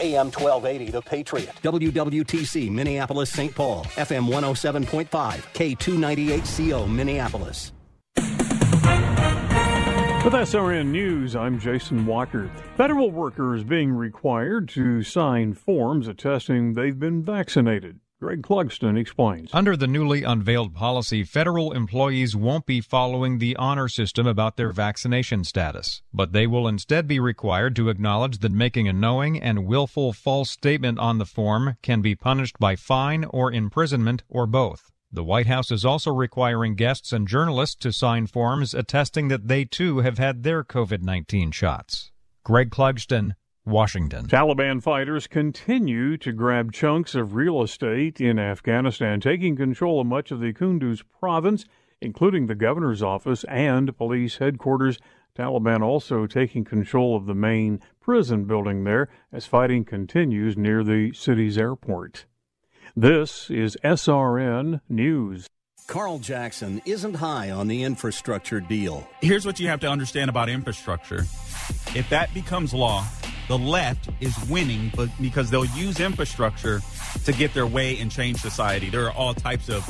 AM 1280, The Patriot. WWTC, Minneapolis, St. Paul. FM 107.5. K298CO, Minneapolis. With SRN News, I'm Jason Walker. Federal workers being required to sign forms attesting they've been vaccinated. Greg Clugston explains. Under the newly unveiled policy, federal employees won't be following the honor system about their vaccination status, but they will instead be required to acknowledge that making a knowing and willful false statement on the form can be punished by fine or imprisonment or both. The White House is also requiring guests and journalists to sign forms attesting that they too have had their COVID 19 shots. Greg Clugston, Washington. Taliban fighters continue to grab chunks of real estate in Afghanistan, taking control of much of the Kunduz province, including the governor's office and police headquarters. Taliban also taking control of the main prison building there as fighting continues near the city's airport. This is SRN News. Carl Jackson isn't high on the infrastructure deal. Here's what you have to understand about infrastructure. If that becomes law, the left is winning but because they'll use infrastructure to get their way and change society. There are all types of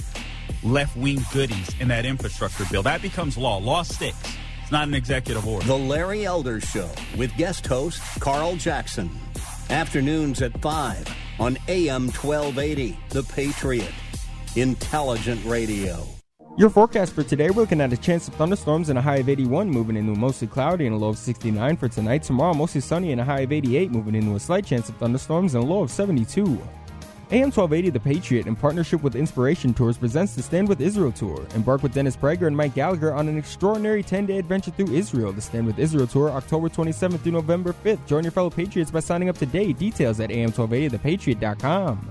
left wing goodies in that infrastructure bill. That becomes law. Law sticks. It's not an executive order. The Larry Elder Show with guest host Carl Jackson. Afternoons at 5 on AM 1280, The Patriot. Intelligent Radio. Your forecast for today, we're looking at a chance of thunderstorms and a high of 81, moving into mostly cloudy and a low of 69 for tonight. Tomorrow, mostly sunny and a high of 88, moving into a slight chance of thunderstorms and a low of 72. AM 1280 The Patriot, in partnership with Inspiration Tours, presents the Stand With Israel Tour. Embark with Dennis Prager and Mike Gallagher on an extraordinary 10 day adventure through Israel. The Stand With Israel Tour, October 27th through November 5th. Join your fellow Patriots by signing up today. Details at am1280thepatriot.com.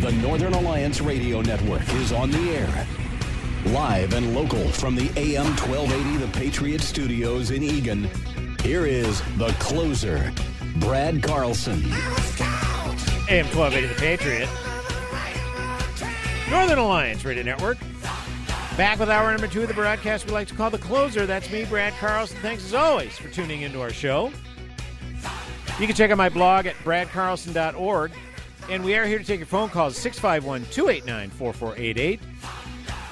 The Northern Alliance Radio Network is on the air. Live and local from the AM 1280 The Patriot Studios in Eagan. Here is the closer, Brad Carlson. AM 1280 The Patriot. Northern Alliance Radio Network. Back with hour number two of the broadcast we like to call The Closer. That's me, Brad Carlson. Thanks as always for tuning into our show. You can check out my blog at bradcarlson.org. And we are here to take your phone calls 651 289 4488.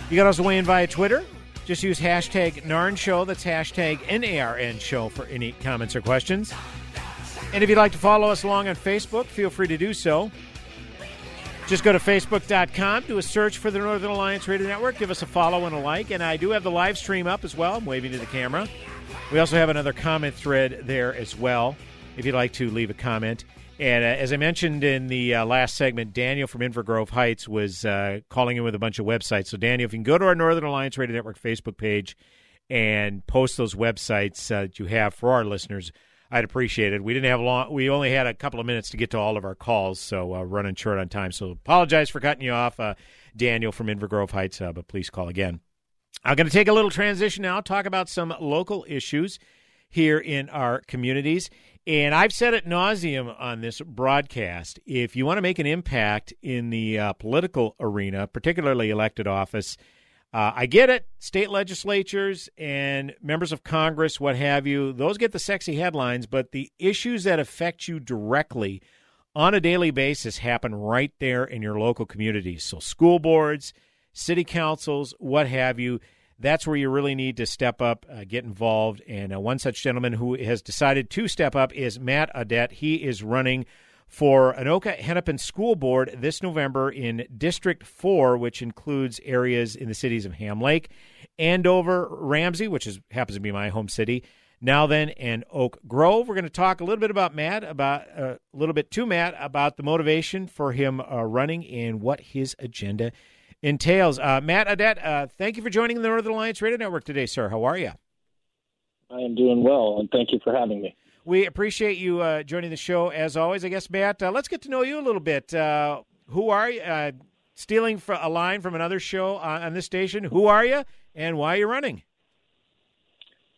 You can also weigh in via Twitter. Just use hashtag NARN Show. That's hashtag NARN Show for any comments or questions. And if you'd like to follow us along on Facebook, feel free to do so. Just go to facebook.com, do a search for the Northern Alliance Radio Network, give us a follow and a like. And I do have the live stream up as well. I'm waving to the camera. We also have another comment thread there as well if you'd like to leave a comment. And uh, as I mentioned in the uh, last segment, Daniel from Inver Grove Heights was uh, calling in with a bunch of websites. So, Daniel, if you can go to our Northern Alliance Radio Network Facebook page and post those websites uh, that you have for our listeners, I'd appreciate it. We didn't have long; we only had a couple of minutes to get to all of our calls, so uh, running short on time. So, apologize for cutting you off, uh, Daniel from Inver Grove Heights, but please call again. I'm going to take a little transition now, talk about some local issues here in our communities. And I've said it nauseum on this broadcast. If you want to make an impact in the uh, political arena, particularly elected office, uh, I get it. State legislatures and members of Congress, what have you, those get the sexy headlines, but the issues that affect you directly on a daily basis happen right there in your local communities. So, school boards, city councils, what have you, that's where you really need to step up, uh, get involved. And uh, one such gentleman who has decided to step up is Matt Audette. He is running for Anoka Hennepin School Board this November in District 4, which includes areas in the cities of Ham Lake, Andover, Ramsey, which is happens to be my home city, Nowthen, and Oak Grove. We're going to talk a little bit about Matt, about uh, a little bit to Matt about the motivation for him uh, running and what his agenda entails. Uh, Matt Audette, uh, thank you for joining the Northern Alliance Radio Network today, sir. How are you? I am doing well, and thank you for having me. We appreciate you uh, joining the show as always. I guess, Matt, uh, let's get to know you a little bit. Uh, who are you? Uh, stealing a line from another show on, on, this station. Who are you, and why are you running?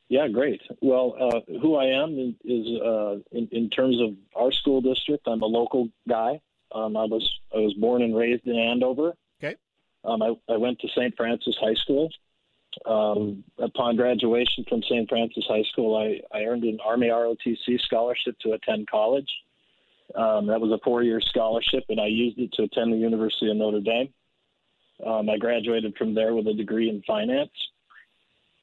Yeah, great. Well, uh, who I am is, uh, in, in, terms of our school district, I'm a local guy. Um, I was I was born and raised in Andover. Um, I, I went to St. Francis High School. Um, upon graduation from St. Francis High School, I, I earned an Army ROTC scholarship to attend college. Um, that was a four year scholarship, and I used it to attend the University of Notre Dame. Um, I graduated from there with a degree in finance.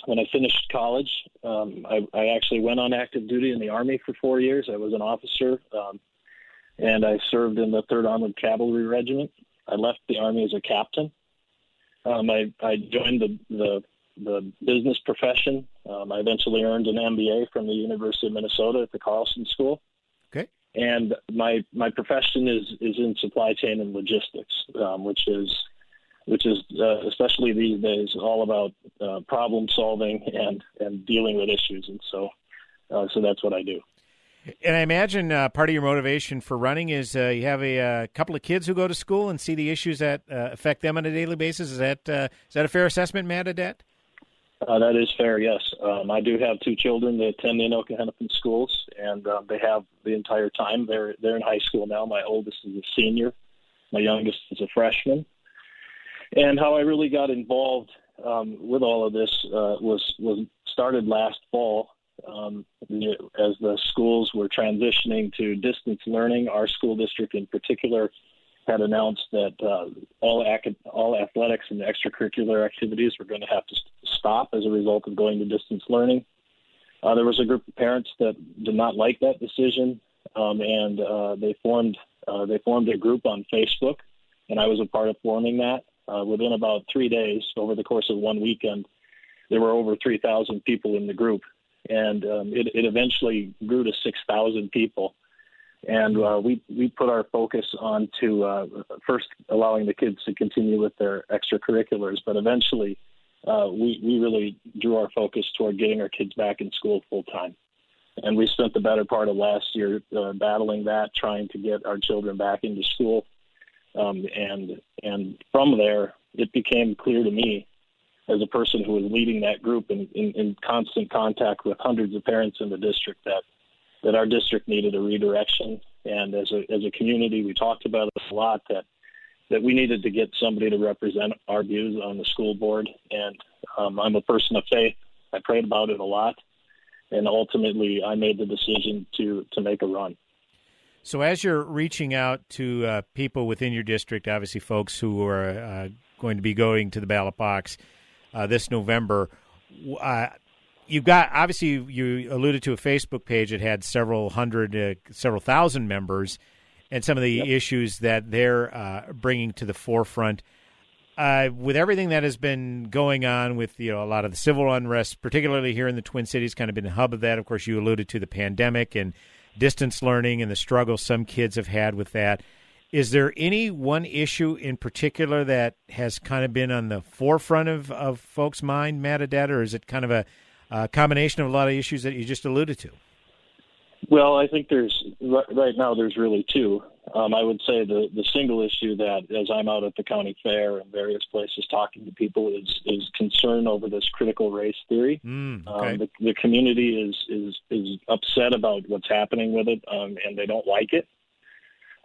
When I finished college, um, I, I, actually went on active duty in the Army for four years. I was an officer, um, and I served in the 3rd Armored Cavalry Regiment. I left the Army as a captain. Um, I, I joined the, the the business profession. Um, I eventually earned an MBA from the University of Minnesota at the Carlson School. Okay. And my my profession is is in supply chain and logistics, um, which is which is uh, especially these days all about uh, problem solving and and dealing with issues. And so uh, so that's what I do. And I imagine uh, part of your motivation for running is uh, you have a, a, uh, couple of kids who go to school and see the issues that uh, affect them on a daily basis. Is that uh, is that a fair assessment, Matt Audette? Uh, that is fair, yes. Um, I do have two children that attend the Anoka Hennepin schools, and they have the entire time. They're they're in high school now. My oldest is a senior, my youngest is a freshman. And how I really got involved um, with all of this was was started last fall. Um, as the schools were transitioning to distance learning, our school district in particular had announced that uh, all ac- all athletics and extracurricular activities were going to have to stop as a result of going to distance learning. Uh, there was a group of parents that did not like that decision, um, and uh, they formed uh, they formed a group on Facebook, and I was a part of forming that. Uh, within about three days, over the course of one weekend, there were over 3,000 people in the group, and um, it, it eventually grew to 6,000 people and uh, we we put our focus on to uh, first allowing the kids to continue with their extracurriculars, but eventually uh, we we really drew our focus toward getting our kids back in school full time. And we spent the better part of last year uh, battling that, trying to get our children back into school. Um, and and from there, it became clear to me, as a person who was leading that group and in, in constant contact with hundreds of parents in the district, that that our district needed a redirection. And as a as a community, we talked about it a lot that that we needed to get somebody to represent our views on the school board. And um, I'm a person of faith. I prayed about it a lot, and ultimately, I made the decision to to make a run. So, as you're reaching out to uh, people within your district, obviously folks who are uh, going to be going to the ballot box uh, this November, uh, you've got obviously you, alluded to a Facebook page that had several hundred, uh, several thousand members, and some of the yep. issues that they're uh, bringing to the forefront. Uh, with everything that has been going on with you know a lot of the civil unrest, particularly here in the Twin Cities, kind of been the hub of that. Of course, you alluded to the pandemic and distance learning and the struggle some kids have had with that. Is there any one issue in particular that has kind of been on the forefront of, of folks' mind, Matt Audette, or is it kind of a a combination of a lot of issues that you just alluded to? Well, I think there's right now there's really two. Um, I would say the the single issue that, as I'm out at the county fair and various places talking to people, is is concern over this critical race theory. Mm, okay. um, the, the community is is is upset about what's happening with it, um, and they don't like it.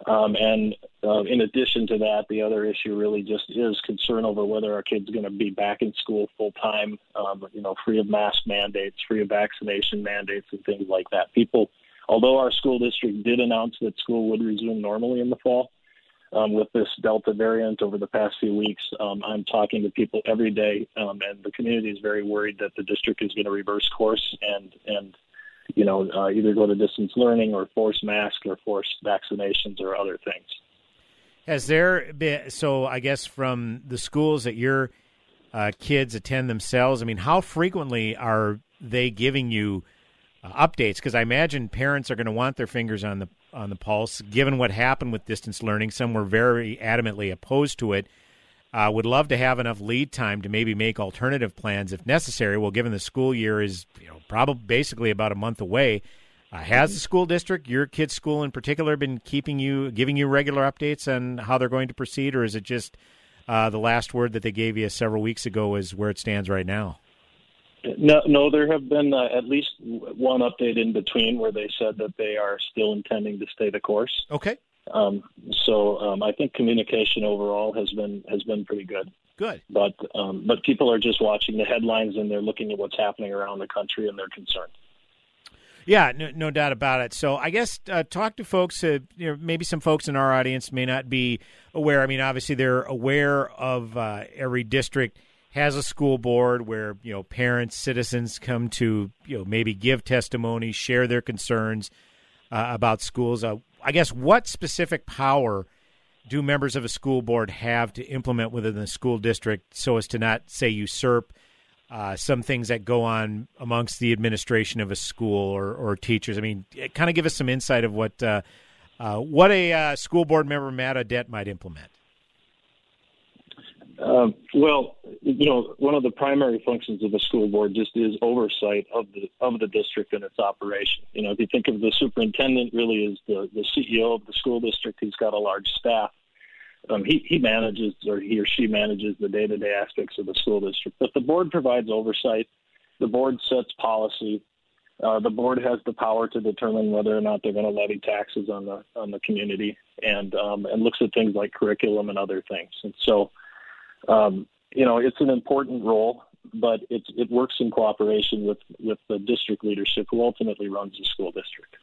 Um, and uh, in addition to that, the other issue really just is concern over whether our kids are going to be back in school full time, um, you know, free of mask mandates, free of vaccination mandates, and things like that. People, although our school district did announce that school would resume normally in the fall, um, with this Delta variant over the past few weeks. Um, I'm talking to people every day, um, and the community is very worried that the district is going to reverse course and and you know uh, either go to distance learning or force masks or force vaccinations or other things. Has there been so? I guess from the schools that your uh, kids attend themselves. I mean, how frequently are they giving you uh, updates? Because I imagine parents are going to want their fingers on the on the pulse. Given what happened with distance learning, some were very adamantly opposed to it. Uh, would love to have enough lead time to maybe make alternative plans if necessary. Well, given the school year is you know probably basically about a month away, uh, has the school district, your kid's school in particular, been keeping you, giving you regular updates on how they're going to proceed, or is it just uh, the last word that they gave you several weeks ago is where it stands right now? No, no. There have been uh, at least one update in between where they said that they are still intending to stay the course. Okay. Um, so um, I think communication overall has been has been pretty good. Good. But um, but people are just watching the headlines and they're looking at what's happening around the country and they're concerned. Yeah, no, no doubt about it. So I guess uh, talk to folks. Uh, you know, maybe some folks in our audience may not be aware. I mean, obviously they're aware of uh, every district has a school board where you know parents, citizens come to you know maybe give testimony, share their concerns uh, about schools. I guess what specific power do members of a school board have to implement within the school district so as to not say usurp uh, some things that go on amongst the administration of a school or, or teachers? I mean, kind of give us some insight of what uh, uh, what a uh, school board member, Matt Audette, might implement. Um, well, you know, one of the primary functions of the school board just is oversight of the of the district and its operation. You know, if you think of the superintendent, really is the the CEO of the school district. He's got a large staff. Um, he he manages or he or she manages the day to day aspects of the school district. But the board provides oversight. The board sets policy. Uh, the board has the power to determine whether or not they're going to levy taxes on the on the community, and um, and looks at things like curriculum and other things. And so um, you know, it's an important role, but it, it works in cooperation with, with the district leadership who ultimately runs the school district.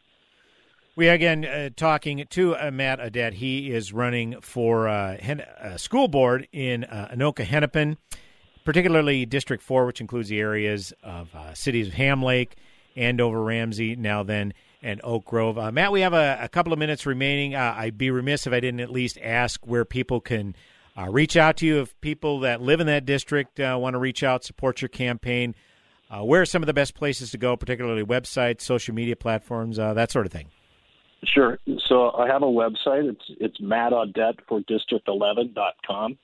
We are again uh, talking to uh, Matt Audette. He is running for uh, Hen- uh, school board in uh, Anoka Hennepin, particularly District 4, which includes the areas of uh, cities of Ham Lake, Andover, Ramsey, Nowthen, and Oak Grove. Matt, we have a, a, couple of minutes remaining. I'd be remiss if I didn't at least ask where people can uh, reach out to you if people that live in that district uh, want to reach out, support your campaign. Uh, where are some of the best places to go, particularly websites, social media platforms, uh, that sort of thing? Sure. So I have a website. It's it's Matt Audette for District11.com.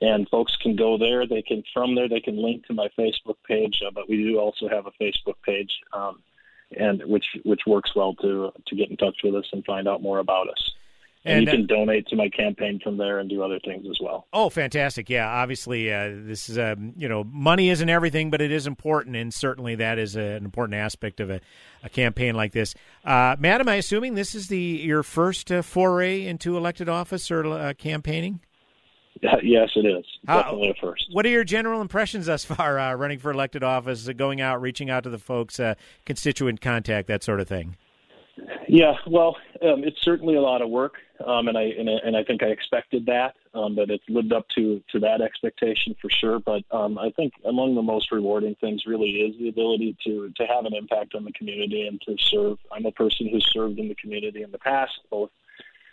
And folks can go there. They can from there they can link to my Facebook page, uh, but we do also have a Facebook page, um, and which which works well to to get in touch with us and find out more about us. And, and, you can uh, donate to my campaign from there and do other things as well. Oh, fantastic! Yeah, obviously, uh, this is um, you know money isn't everything, but it is important, and certainly that is a, an important aspect of a, a campaign like this. Uh, Madam, I assuming this is the your first uh, foray into elected office or uh, campaigning. Yes, it is. Definitely a first. What are your general impressions thus far, uh, running for elected office, going out, reaching out to the folks, constituent contact, that sort of thing? Yeah, well, um, it's certainly a lot of work, um, and I and, and, I think I expected that, um, but it's lived up to to that expectation for sure. But um, I think among the most rewarding things really is the ability to to have an impact on the community and to serve. I'm a person who's served in the community in the past, both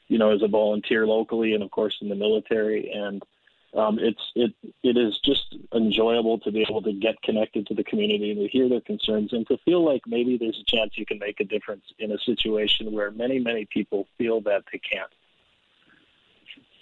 you know as a volunteer locally and of course in the military, and um, it's it it is just enjoyable to be able to get connected to the community and to hear their concerns and to feel like maybe there's a chance you can make a difference in a situation where many many people feel that they can't.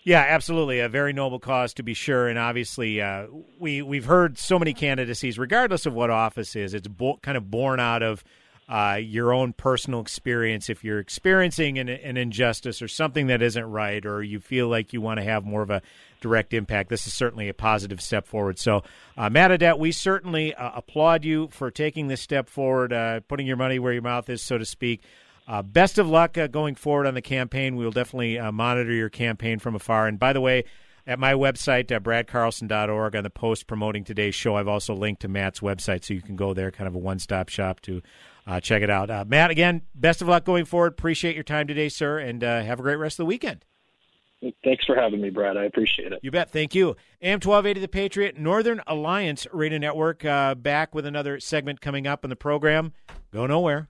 Yeah, absolutely, a very noble cause to be sure, and obviously uh, we we've heard so many candidacies, regardless of what office is, it's bo- kind of born out of uh, your own personal experience. If you're experiencing an, an, injustice or something that isn't right, or you feel like you want to have more of a direct impact, this is certainly a positive step forward. So, uh, Matt Audette, we certainly uh, applaud you for taking this step forward, uh, putting your money where your mouth is, so to speak. Uh, best of luck uh, going forward on the campaign. We will definitely uh, monitor your campaign from afar. And by the way, at my website, uh, bradcarlson.org, on the post promoting today's show, I've also linked to Matt's website, so you can go there, kind of a one stop shop to uh, check it out. Uh, Matt, again, best of luck going forward. Appreciate your time today, sir, and uh, have a great rest of the weekend. Thanks for having me, Brad. I appreciate it. You bet. Thank you. AM 1280 The Patriot, Northern Alliance Radio Network, uh, back with another segment coming up in the program. Go nowhere.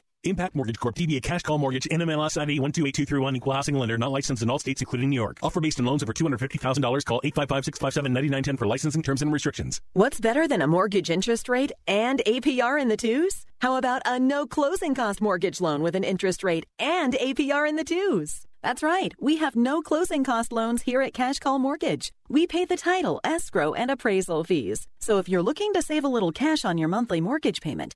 Impact Mortgage Corp. DBA Cash Call Mortgage. NMLS ID 128231. Equal housing lender. Not licensed in all states, including New York. Offer based on loans over $250,000. Call 855-657-9910 for licensing terms and restrictions. What's better than a mortgage interest rate and APR in the twos? How about a no closing cost mortgage loan with an interest rate and APR in the twos? That's right. We have no closing cost loans here at Cash Call Mortgage. We pay the title, escrow, and appraisal fees. So if you're looking to save a little cash on your monthly mortgage payment,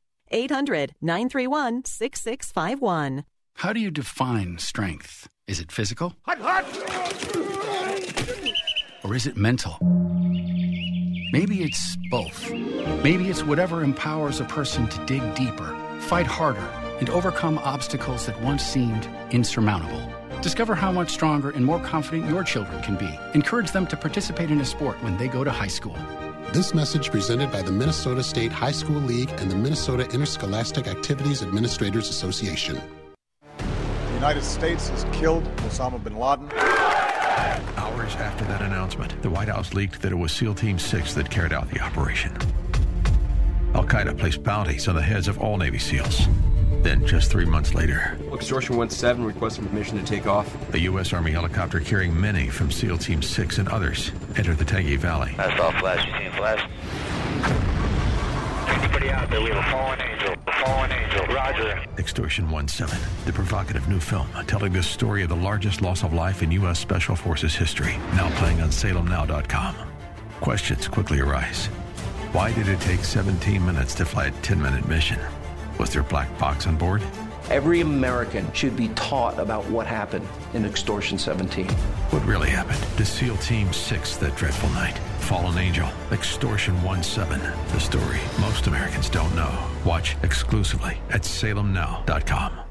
800 931 6651. How do you define strength? Is it physical? Or is it mental? Maybe it's both. Maybe it's whatever empowers a person to dig deeper, fight harder, and overcome obstacles that once seemed insurmountable. Discover how much stronger and more confident your children can be. Encourage them to participate in a sport when they go to high school. This message presented by the Minnesota State High School League and the Minnesota Interscholastic Activities Administrators Association. The United States has killed Osama bin Laden. Hours after that announcement, the White House leaked that it was SEAL Team 6 that carried out the operation. Al Qaeda placed bounties on the heads of all Navy SEALs. Then, just three months later, Extortion 1-7 requesting permission to take off. a U.S. Army helicopter carrying many from SEAL Team 6 and others entered the Tangi Valley. That's all flash. You seen flash? Anybody out there? We have a fallen angel. A fallen angel. Roger. Extortion 1-7, the provocative new film telling the story of the largest loss of life in U.S. Special Forces history, now playing on salemnow.com. Questions quickly arise. Why did it take 17 minutes to fly a 10-minute mission? Was there a black box on board? Every American should be taught about what happened in Extortion 17. What really happened to SEAL Team 6 that dreadful night? Fallen Angel, Extortion 1-7, the story most Americans don't know. Watch exclusively at salemnow.com.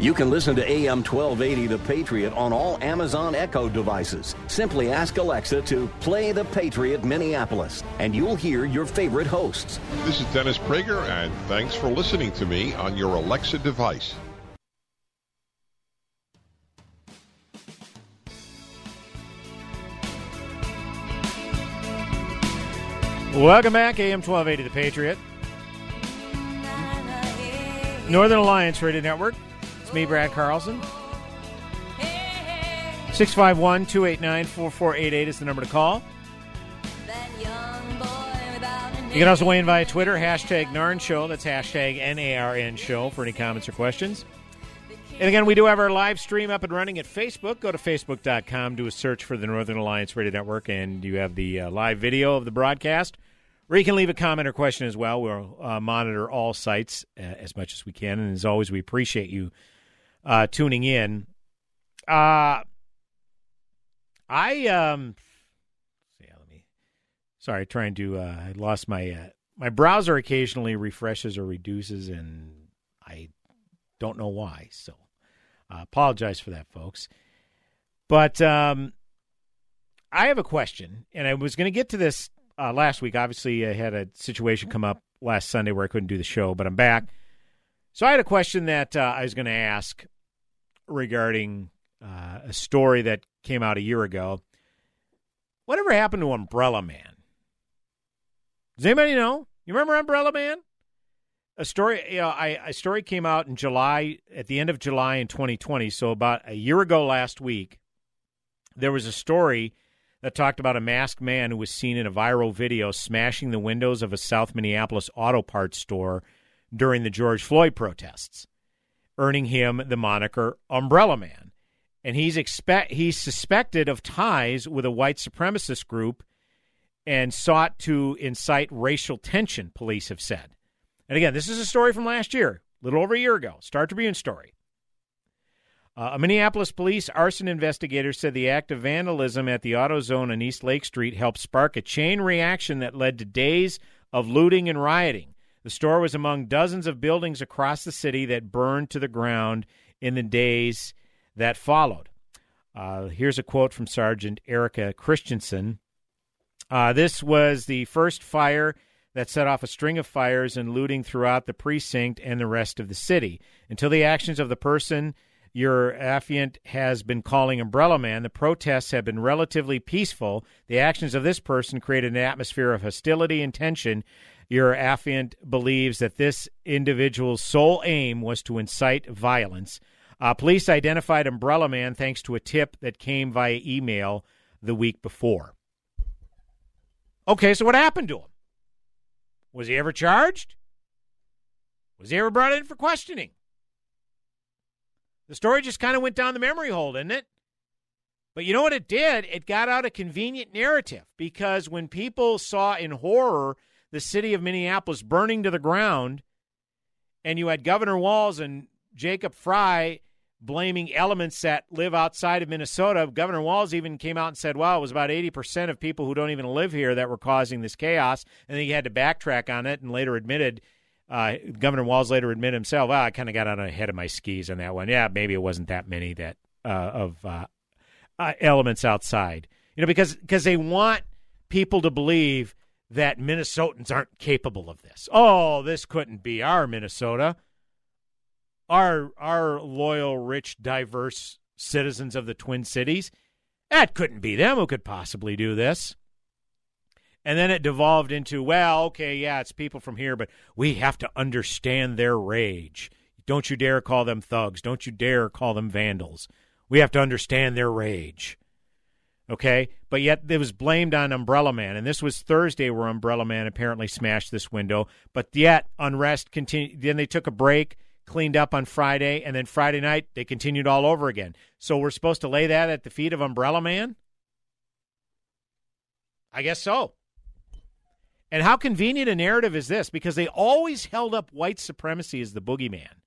You can listen to AM 1280 The Patriot on all Amazon Echo devices. Simply ask Alexa to play The Patriot Minneapolis, and you'll hear your favorite hosts. This is Dennis Prager, and thanks for listening to me on your Alexa device. Welcome back, AM 1280 The Patriot. Northern Alliance Radio Network. It's me, Brad Carlson. 651 289 4488 is the number to call. You can also weigh in via Twitter, hashtag NARN Show. That's hashtag N-A-R-N Show for any comments or questions. And again, we do have our live stream up and running at Facebook. Go to facebook.com, do a search for the Northern Alliance Radio Network, and you have the uh, live video of the broadcast. Or you can leave a comment or question as well. We'll uh, monitor all sites uh, as much as we can. And as always, we appreciate you uh, tuning in. Uh, I um, yeah, let me. Sorry, trying to. Uh, I lost my uh, my browser. Occasionally refreshes or reduces, and I don't know why. So, uh, apologize for that, folks. But um, I have a question, and I was going to get to this uh, last week. Obviously, I had a situation come up last Sunday where I couldn't do the show, but I'm back. So I had a question that uh, I was going to ask regarding uh, a story that came out a year ago. Whatever happened to Umbrella Man? Does anybody know? You remember Umbrella Man? A story, you know, I, a story came out in July, at the end of July in 2020, so about a year ago last week, there was a story that talked about a masked man who was seen in a viral video smashing the windows of a South Minneapolis auto parts store during the George Floyd protests, earning him the moniker Umbrella Man. And he's expect he's suspected of ties with a white supremacist group and sought to incite racial tension, police have said. And again, this is a story from last year, a little over a year ago, Star Tribune story. Uh, a Minneapolis police arson investigator said the act of vandalism at the AutoZone on East Lake Street helped spark a chain reaction that led to days of looting and rioting. The store was among dozens of buildings across the city that burned to the ground in the days that followed. Uh, here's a quote from Sergeant Erica Christensen. Uh, this was the first fire that set off a string of fires and looting throughout the precinct and the rest of the city. Until the actions of the person your affiant has been calling Umbrella Man, the protests have been relatively peaceful. The actions of this person created an atmosphere of hostility and tension. Your affiant believes that this individual's sole aim was to incite violence. Uh, police identified Umbrella Man thanks to a tip that came via email the week before. Okay, so what happened to him? Was he ever charged? Was he ever brought in for questioning? The story just kind of went down the memory hole, didn't it? But you know what it did? It got out a convenient narrative because when people saw in horror the city of Minneapolis burning to the ground, and you had Governor Walz and Jacob Frey blaming elements that live outside of Minnesota. Governor Walz even came out and said, well, it was about 80% of people who don't even live here that were causing this chaos. And then he had to backtrack on it and later admitted, uh, Governor Walz later admitted himself, well, I kind of got on ahead of my skis on that one. Yeah, maybe it wasn't that many that uh, of uh, uh elements outside. You know, because because they want people to believe that Minnesotans aren't capable of this. Oh, this couldn't be our Minnesota our our loyal, rich, diverse citizens of the Twin Cities. That couldn't be them who could possibly do this. And then it devolved into, well, okay, yeah, it's people from here, but we have to understand their rage. Don't you dare call them thugs. Don't you dare call them vandals. We have to understand their rage. Okay? But yet it was blamed on Umbrella Man. And this was Thursday where Umbrella Man apparently smashed this window. But yet unrest continued. Then they took a break cleaned up on Friday, and then Friday night they continued all over again. So we're supposed to lay that at the feet of Umbrella Man? I guess so. And how convenient a narrative is this? Because they always held up white supremacy as the boogeyman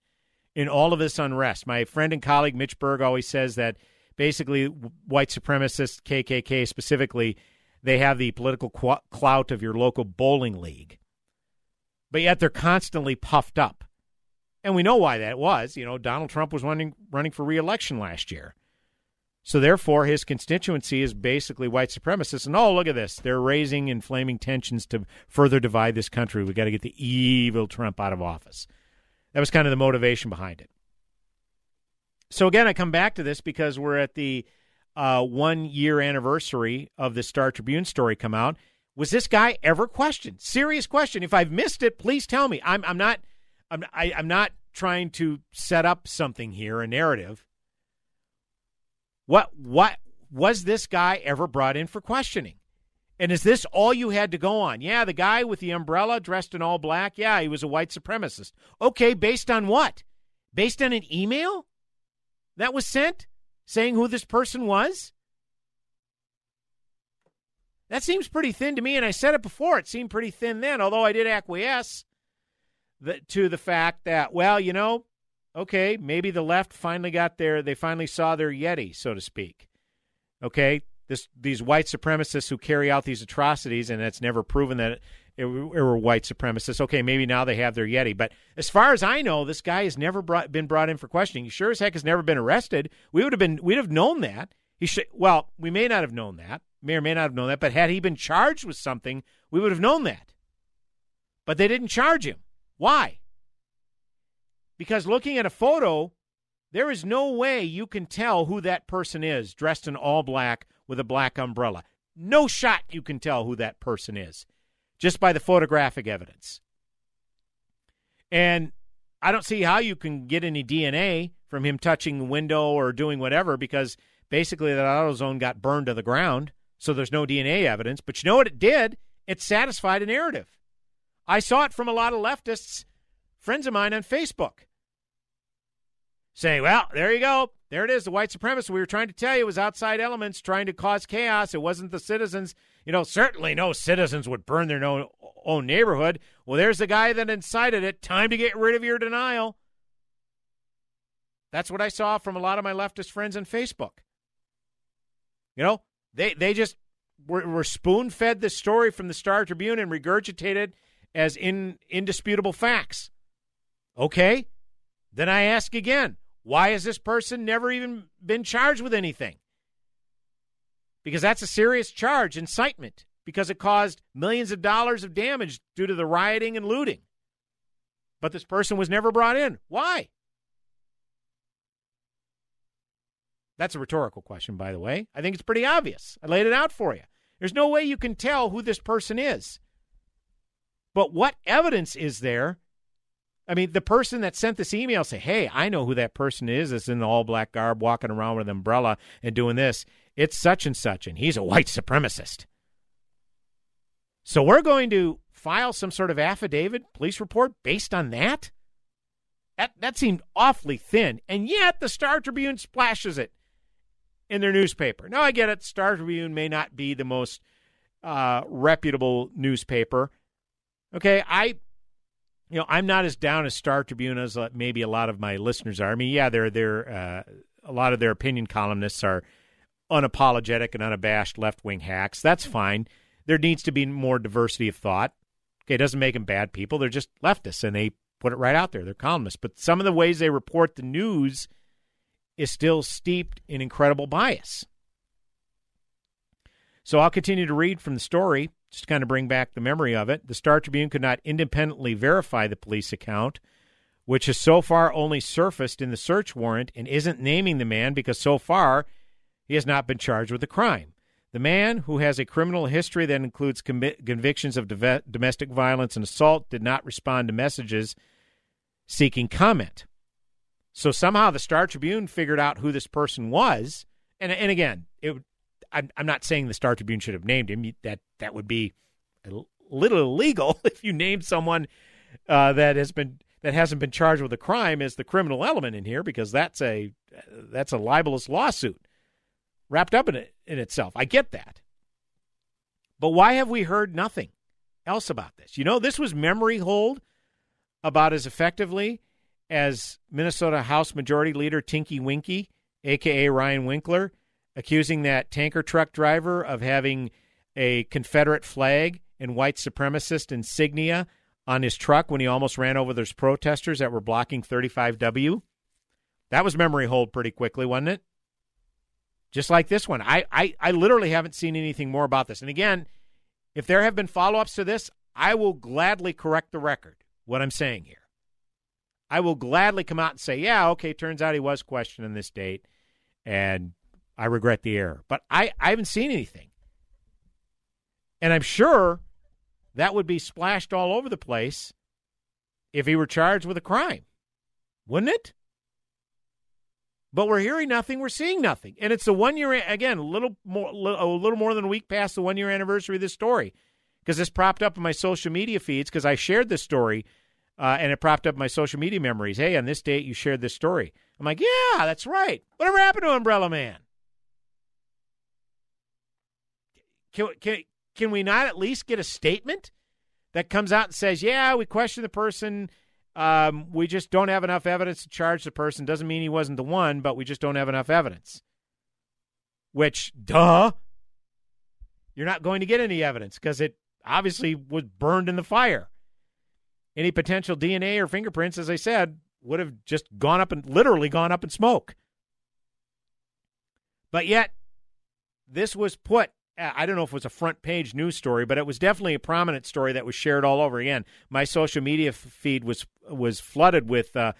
in all of this unrest. My friend and colleague Mitch Berg always says that basically white supremacists, KKK specifically, they have the political clout of your local bowling league. But yet they're constantly puffed up. And we know why that was. You know, Donald Trump was running running for reelection last year. So therefore his constituency is basically white supremacists. And oh, look at this. They're raising inflaming tensions to further divide this country. We've got to get the evil Trump out of office. That was kind of the motivation behind it. So again, I come back to this because we're at the uh, one year anniversary of the Star Tribune story come out. Was this guy ever questioned? Serious question. If I've missed it, please tell me. I'm I'm not I'm I, am i am not trying to set up something here, a narrative. What what was this guy ever brought in for questioning? And is this all you had to go on? Yeah, the guy with the umbrella dressed in all black, yeah, he was a white supremacist. Okay, based on what? Based on an email that was sent saying who this person was? That seems pretty thin to me, and I said it before. It seemed pretty thin then, although I did acquiesce the, to the fact that, well, you know, okay, maybe the left finally got their, they finally saw their Yeti, so to speak. Okay, this these white supremacists who carry out these atrocities, and it's never proven that it, it, were white supremacists. Okay, maybe now they have their Yeti, but as far as I know, this guy has never brought, been brought in for questioning. He sure as heck has never been arrested. We would have been, we'd have known that. He should. Well, we may not have known that. May or may not have known that. But had he been charged with something, we would have known that. But they didn't charge him. Why? Because looking at a photo, there is no way you can tell who that person is dressed in all black with a black umbrella. No shot you can tell who that person is just by the photographic evidence. And I don't see how you can get any DNA from him touching the window or doing whatever because basically that AutoZone got burned to the ground, so there's no DNA evidence. But you know what it did? It satisfied a narrative. I saw it from a lot of leftists, friends of mine on Facebook, saying, well, there you go. There it is, the white supremacist. We were trying to tell you it was outside elements trying to cause chaos. It wasn't the citizens. You know, certainly no citizens would burn their own, own neighborhood. Well, there's the guy that incited it. Time to get rid of your denial. That's what I saw from a lot of my leftist friends on Facebook. You know, they they just were, were spoon fed the story from the Star Tribune and regurgitated as in indisputable facts. Okay, then I ask again, why has this person never even been charged with anything? Because that's a serious charge, incitement, because it caused millions of dollars of damage due to the rioting and looting. But this person was never brought in. Why? That's a rhetorical question, by the way. I think it's pretty obvious. I laid it out for you. There's no way you can tell who this person is. But what evidence is there? I mean, the person that sent this email say, "Hey, I know who that person is. That's in the all black garb, walking around with an umbrella and doing this. It's such and such, and he's a white supremacist." So we're going to file some sort of affidavit, police report based on that. That that seemed awfully thin, and yet the Star Tribune splashes it in their newspaper. Now I get it. Star Tribune may not be the most uh, reputable newspaper. Okay, I, you know, I'm not as down as Star Tribune as uh, maybe a lot of my listeners are. I mean, yeah, they're they're uh, a lot of their opinion columnists are unapologetic and unabashed left wing hacks. That's fine. There needs to be more diversity of thought. Okay, it doesn't make them bad people. They're just leftists, and they put it right out there. They're columnists, but some of the ways they report the news is still steeped in incredible bias. So I'll continue to read from the story, just to kind of bring back the memory of it. The Star Tribune could not independently verify the police account, which has so far only surfaced in the search warrant and isn't naming the man because so far he has not been charged with a crime. The man, who has a criminal history that includes convictions of domestic violence and assault, did not respond to messages seeking comment. So somehow the Star Tribune figured out who this person was, and and again, it, I'm I'm not saying the Star Tribune should have named him. That that would be a little illegal if you named someone uh, that has been that hasn't been charged with a crime as the criminal element in here, because that's a that's a libelous lawsuit wrapped up in it in itself. I get that, but why have we heard nothing else about this? You know, this was memory hold about as effectively as Minnesota House Majority Leader Tinky Winky, aka Ryan Winkler, accusing that tanker truck driver of having a Confederate flag and white supremacist insignia on his truck when he almost ran over those protesters that were blocking 35W. That was memory hold pretty quickly, wasn't it? Just like this one. I, I, I literally haven't seen anything more about this. And again, if there have been follow ups to this, I will gladly correct the record, what I'm saying here. I will gladly come out and say, yeah, okay, turns out he was questioned on this date, and I regret the error. But I, I haven't seen anything. And I'm sure that would be splashed all over the place if he were charged with a crime, wouldn't it? But we're hearing nothing, we're seeing nothing, and it's a one year again, a little more, a little more than a week past the one year anniversary of this story, because this propped up in my social media feeds because I shared this story uh, and it propped up my social media memories. Hey, on this date, you shared this story. I'm like, yeah, that's right. Whatever happened to Umbrella Man? Can, can, can we not at least get a statement that comes out and says, yeah, we questioned the person. Um, we just don't have enough evidence to charge the person. Doesn't mean he wasn't the one, but we just don't have enough evidence. Which, duh, you're not going to get any evidence because it obviously was burned in the fire any potential DNA or fingerprints, as I said, would have just gone up and literally gone up in smoke. But yet, this was put, I don't know if it was a front page news story, but it was definitely a prominent story that was shared all over again. My social media feed was was flooded with uh,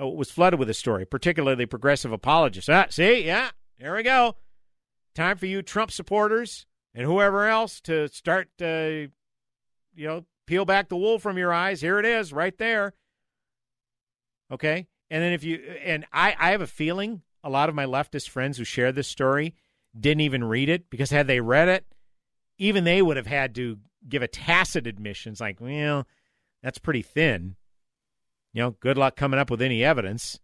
uh, was flooded with a story, particularly progressive apologists. Ah, see, yeah, here we go. Time for you Trump supporters and whoever else to start, uh, you know, peel back the wool from your eyes. Here it is, right there. Okay, and then if you and I, I have a feeling, a lot of my leftist friends who share this story didn't even read it because had they read it, even they would have had to give a tacit admission. It's like, well, that's pretty thin. You know, good luck coming up with any evidence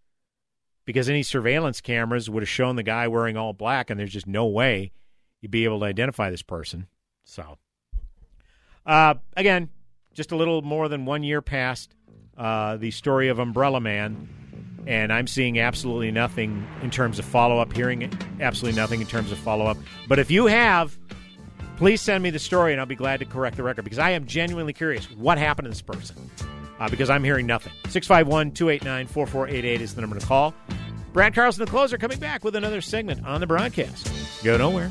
because any surveillance cameras would have shown the guy wearing all black, and there's just no way you'd be able to identify this person. So, uh, again, just a little more than one year past uh, the story of Umbrella Man, and I'm seeing absolutely nothing in terms of follow up, hearing absolutely nothing in terms of follow up. But if you have, please send me the story, and I'll be glad to correct the record because I am genuinely curious what happened to this person. Uh, because I'm hearing nothing. 651 289 4488 is the number to call. Brad Carlson, the closer, coming back with another segment on the broadcast. Go nowhere.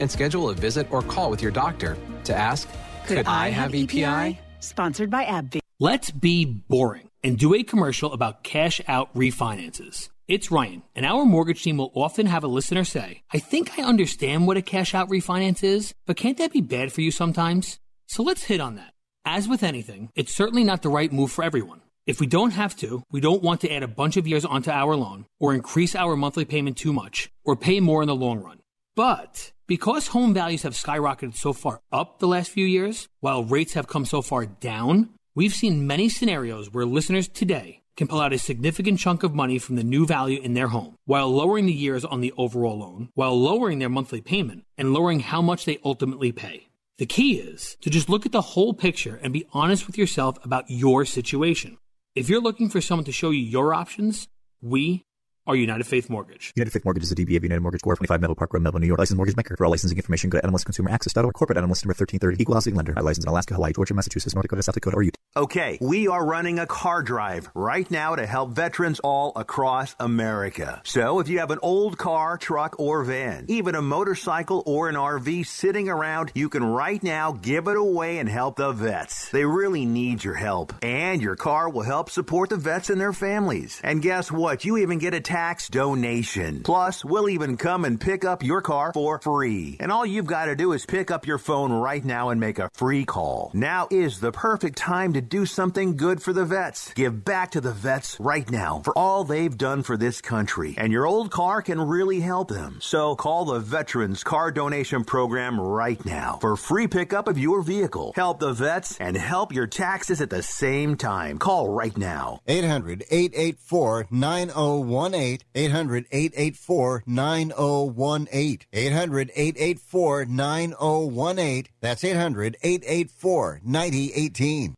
and schedule a visit or call with your doctor to ask Could, Could I, I, have EPI? EPI? Sponsored by AbbVie. Let's be boring and do a commercial about cash out refinances. It's Ryan, and our mortgage team will often have a listener say, I think I understand what a cash out refinance is, but can't that be bad for you sometimes? So let's hit on that. As with anything, it's certainly not the right move for everyone. If we don't have to, we don't want to add a bunch of years onto our loan, or increase our monthly payment too much, or pay more in the long run. But because home values have skyrocketed so far up the last few years, while rates have come so far down, we've seen many scenarios where listeners today can pull out a significant chunk of money from the new value in their home while lowering the years on the overall loan, while lowering their monthly payment, and lowering how much they ultimately pay. The key is to just look at the whole picture and be honest with yourself about your situation. If you're looking for someone to show you your options, we are United Faith Mortgage. United Faith Mortgage is a DBA of United Mortgage Corp. 25 Melville Park Road, Melville, New York. Licensed mortgage maker. For all licensing information, go to nmlsconsumeraccess.org. Corporate NMLS number 1330. Equal housing lender. I license in Alaska, Hawaii, Georgia, Massachusetts, North Dakota, South Dakota, or Utah. Okay, we are running a car drive right now to help veterans all across America. So if you have an old car, truck, or van, even a motorcycle or an RV sitting around, you can right now give it away and help the vets. They really need your help. And your car will help support the vets and their families. And guess what? You even get a tax donation. Plus, we'll even come and pick up your car for free. And all you've got to do is pick up your phone right now and make a free call. Now is the perfect time to do something good for the vets. Give back to the vets right now for all they've done for this country. And your old car can really help them. So call the Veterans Car Donation Program right now for free pickup of your vehicle. Help the vets and help your taxes at the same time. Call right now. 800 884 9018. 800 884 9018. 800 884 9018. That's 800 884 9018.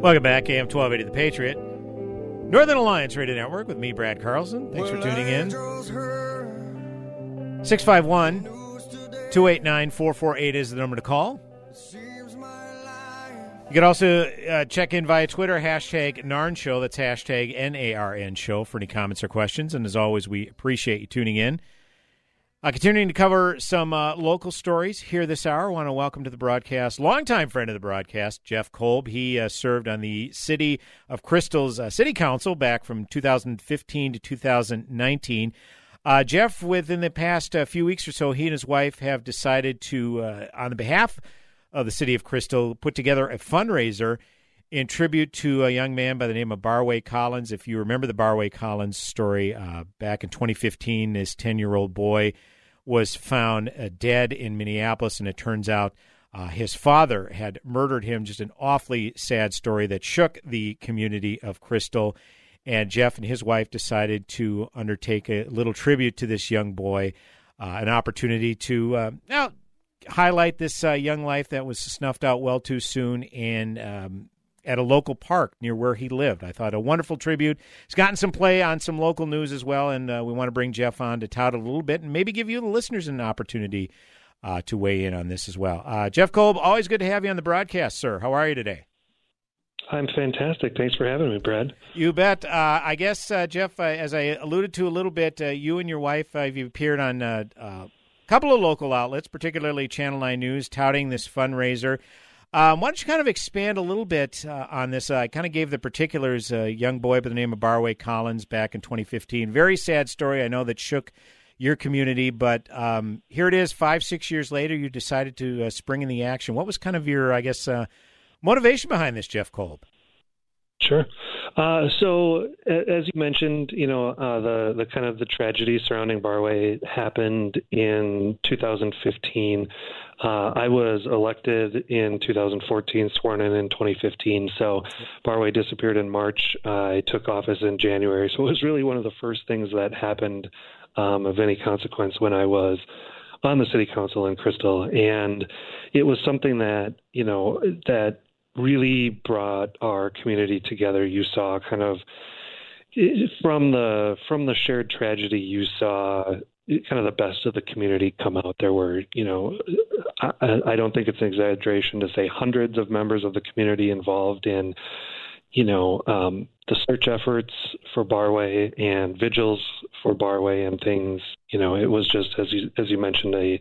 Welcome back, AM 1280 The Patriot. Northern Alliance Radio Network with me, Brad Carlson. Thanks for tuning in. 651 289 448 is the number to call. You can also uh, check in via Twitter, hashtag NARN Show. That's hashtag N A R N Show for any comments or questions. And as always, we appreciate you tuning in. Uh, continuing to cover some uh, local stories here this hour. I want to welcome to the broadcast longtime friend of the broadcast, Jeff Kolb. He uh, served on the City of Crystal's uh, City Council back from 2015 to 2019. Uh, Jeff, within the past uh, few weeks or so, he and his wife have decided to, on the behalf of the City of Crystal, put together a fundraiser in tribute to a young man by the name of Barway Collins. If you remember the Barway Collins story, uh, back in 2015, this 10 year old boy was found uh, dead in Minneapolis, and it turns out Uh, his father had murdered him. Just an awfully sad story that shook the community of Crystal. And Jeff and his wife decided to undertake a little tribute to this young boy, uh, an opportunity to uh, now highlight this uh, young life that was snuffed out well too soon and um, at a local park near where he lived. I thought a wonderful tribute. He's gotten some play on some local news as well, and uh, we want to bring Jeff on to tout a little bit and maybe give you the listeners an opportunity uh, to weigh in on this as well. Uh, Jeff Kolb, always good to have you on the broadcast, sir. How are you today? I'm fantastic. Thanks for having me, Brad. You bet. Uh, I guess, uh, Jeff, uh, as I alluded to a little bit, uh, you and your wife, uh, you've appeared on uh, couple of local outlets, particularly Channel 9 News, touting this fundraiser. Um, why don't you kind of expand a little bit on this? I kind of gave the particulars. A young boy by the name of Barway Collins back in 2015. Very sad story. I know that shook your community, but um, here it is. Five, six years later, you decided to spring in the action. What was kind of your, I guess, motivation behind this, Jeff Kolb? Sure. Uh, so, as you mentioned, you know uh, the the kind of the tragedy surrounding Barway happened in 2015. Uh, I was elected in 2014, sworn in in 2015. So, Barway disappeared in March. I took office in January. So, it was really one of the first things that happened um, of any consequence when I was on the city council in Crystal, and it was something that you know that really brought our community together. You saw kind of from the from the shared tragedy, you saw kind of the best of the community come out. There were, you know, I, I don't think it's an exaggeration to say hundreds of members of the community involved in, you know, um, the search efforts for Barway and vigils for Barway and things. You know, it was just as you as you mentioned a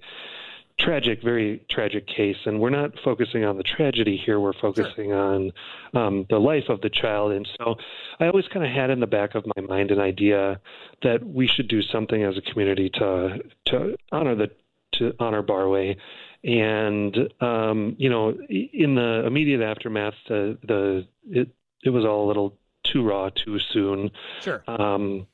tragic, very tragic case. And we're not focusing on the tragedy here. We're focusing on um, the life of the child. And so I always kind of had in the back of my mind an idea that we should do something as a community to to honor the to honor Barway. And um, you know, in the immediate aftermath, the the it it was all a little too raw too soon. Sure. Um,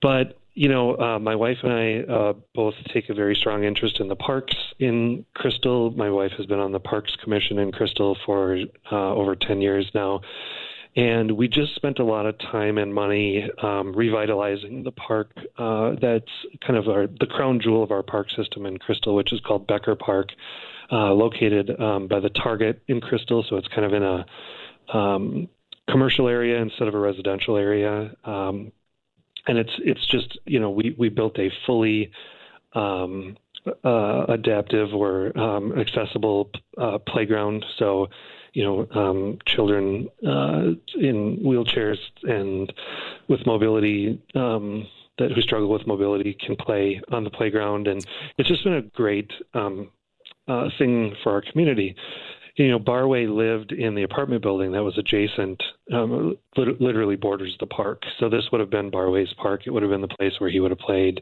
but you know, uh, my wife and I uh, both take a very strong interest in the parks in Crystal. My wife has been on the Parks Commission in Crystal for uh, over 10 years now. And we just spent a lot of time and money um, revitalizing the park. Uh, that's kind of our, the crown jewel of our park system in Crystal, which is called Becker Park, uh, located um, by the Target in Crystal. So it's kind of in a um, commercial area instead of a residential area. Um, and it's it's just you know we we built a fully um, uh, adaptive or um, accessible uh, playground. So you know um, children uh, in wheelchairs and with mobility um, that who struggle with mobility can play on the playground, and it's just been a great um, uh, thing for our community you know, Barway lived in the apartment building that was adjacent, um, literally borders the park. So this would have been Barway's park. It would have been the place where he would have played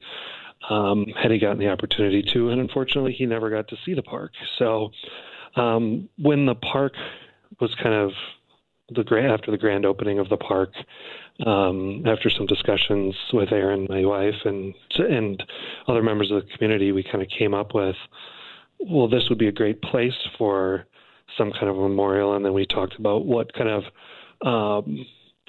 um, had he gotten the opportunity to. And unfortunately, he never got to see the park. So um, when the park was kind of the grand after the grand opening of the park, um, after some discussions with Aaron, my wife, and and other members of the community, we kind of came up with, well, this would be a great place for some kind of memorial, and then we talked about what kind of um,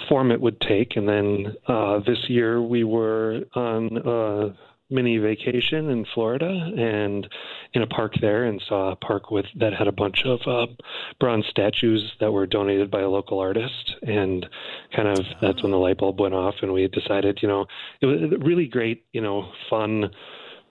form it would take. And then uh, this year we were on a mini vacation in Florida and in a park there, and saw a park with that had a bunch of uh, bronze statues that were donated by a local artist. And kind of that's when the light bulb went off, and we decided, you know, it was really great, you know, fun